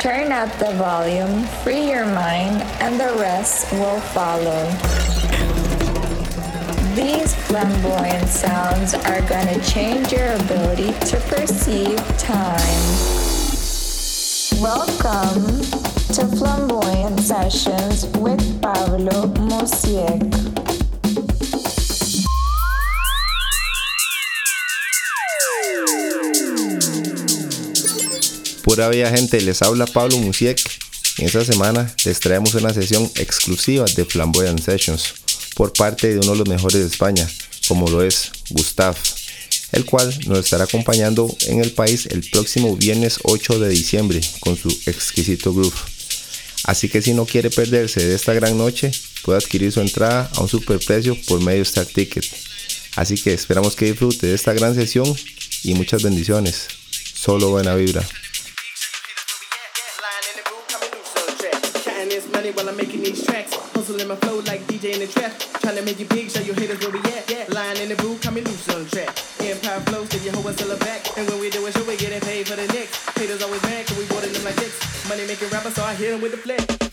Turn up the volume, free your mind, and the rest will follow. These flamboyant sounds are gonna change your ability to perceive time. Welcome to Flamboyant Sessions with Pablo Muzi3k. Pura vida gente, les habla Pablo Musiek. En esta semana les traemos una sesión exclusiva de Flamboyant Sessions por parte de uno de los mejores de España, como lo es Gustav, el cual nos estará acompañando en el país el próximo viernes 8 de diciembre con su exquisito groove. Así que si no quiere perderse de esta gran noche, puede adquirir su entrada a un super precio por medio de Star Ticket. Así que esperamos que disfrute de esta gran sesión y muchas bendiciones. Solo buena vibra. While I'm making these tracks. Hustling my flow like DJ in the trap. Trying to make you big, show you haters where we at. Yeah. Lying in the booth, coming loose on the track. Empire flows, till you hoe till back. And when we do a show, we getting paid for the next. Haters always mad, cause we boarding them like dicks. Money making rappers, so I hit them with the flex.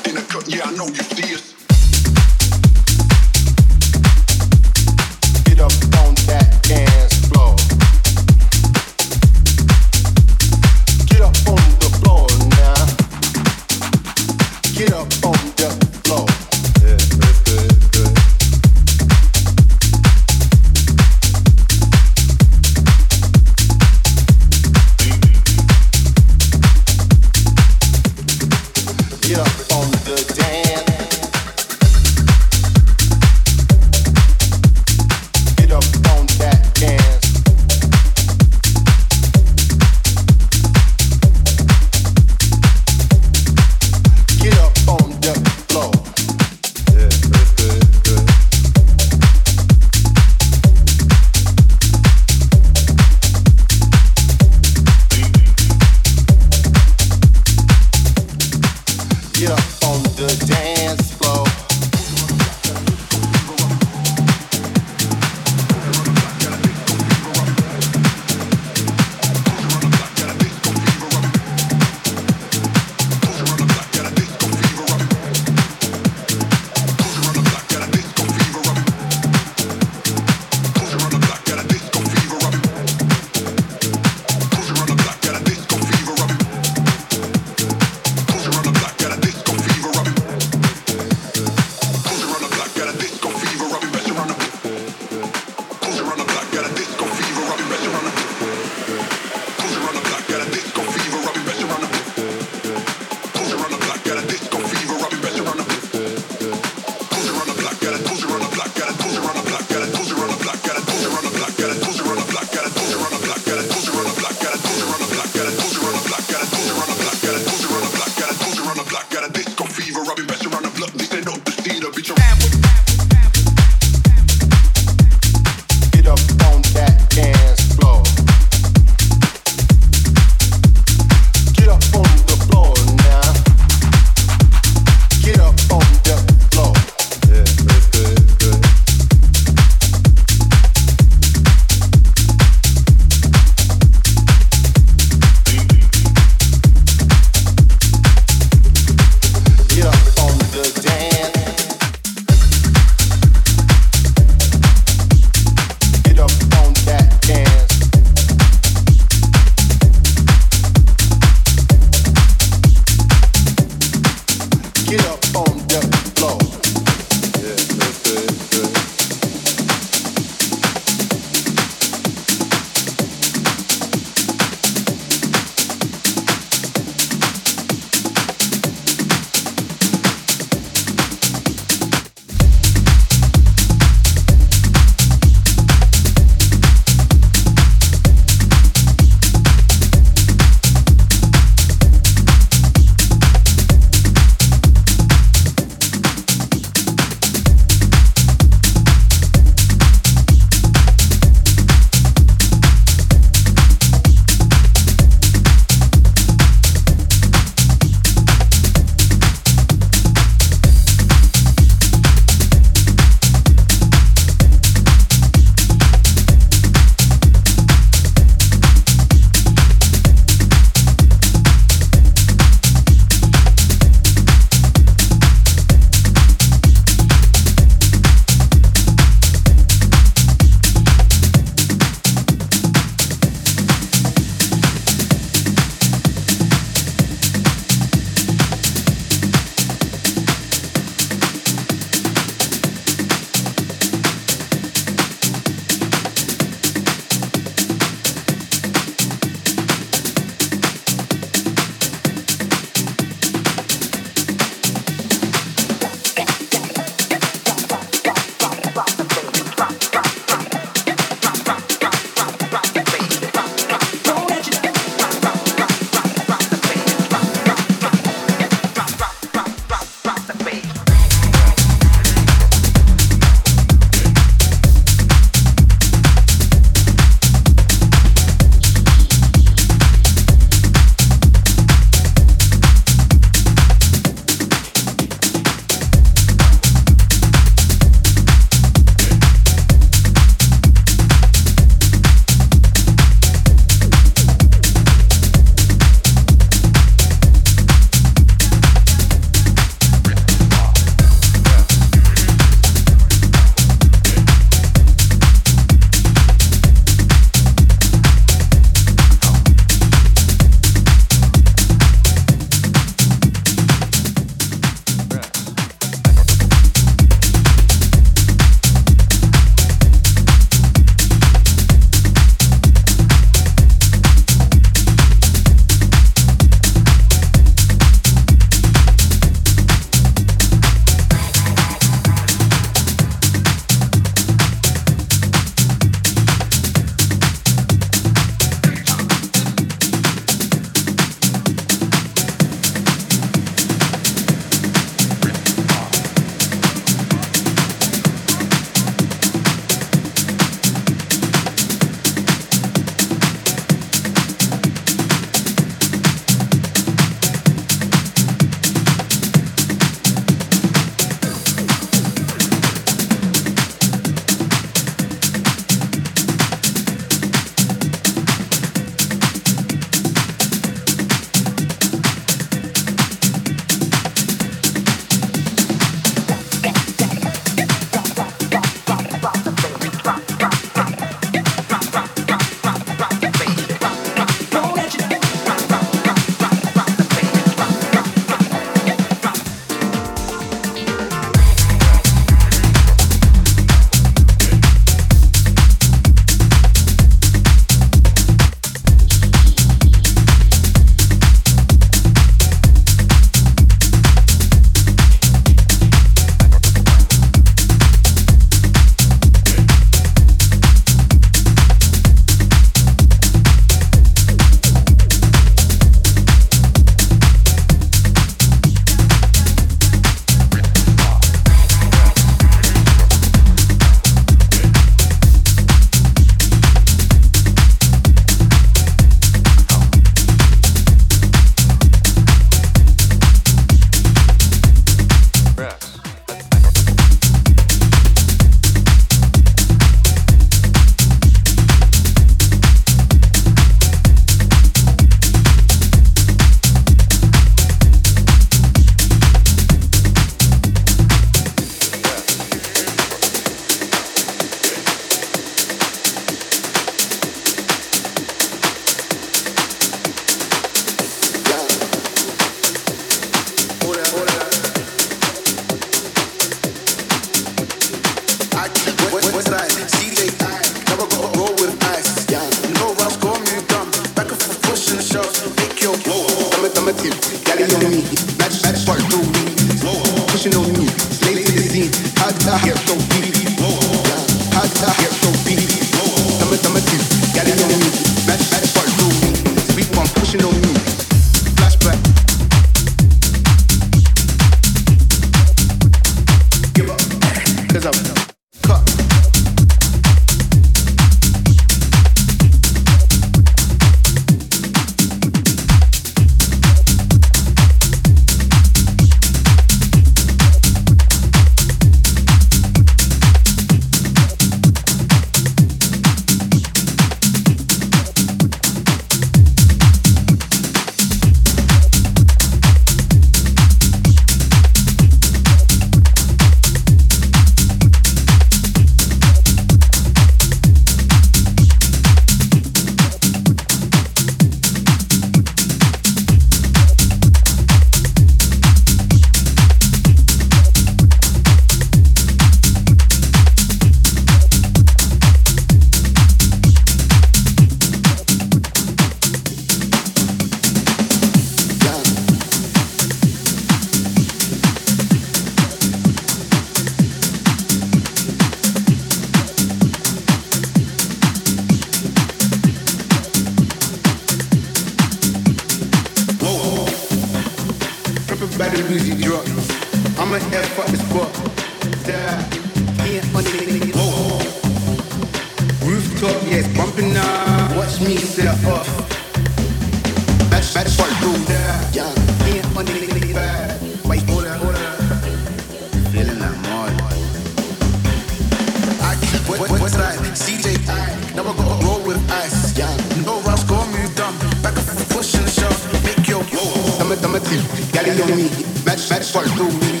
active. Galley on me, match match for through me.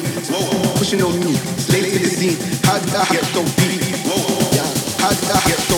Pushing on me, slay to the scene. How did I get so deep? How did I get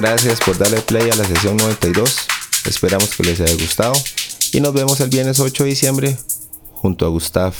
Gracias por darle play a la sesión 92. Esperamos que les haya gustado. Y nos vemos el viernes 8 de diciembre junto a Gustav.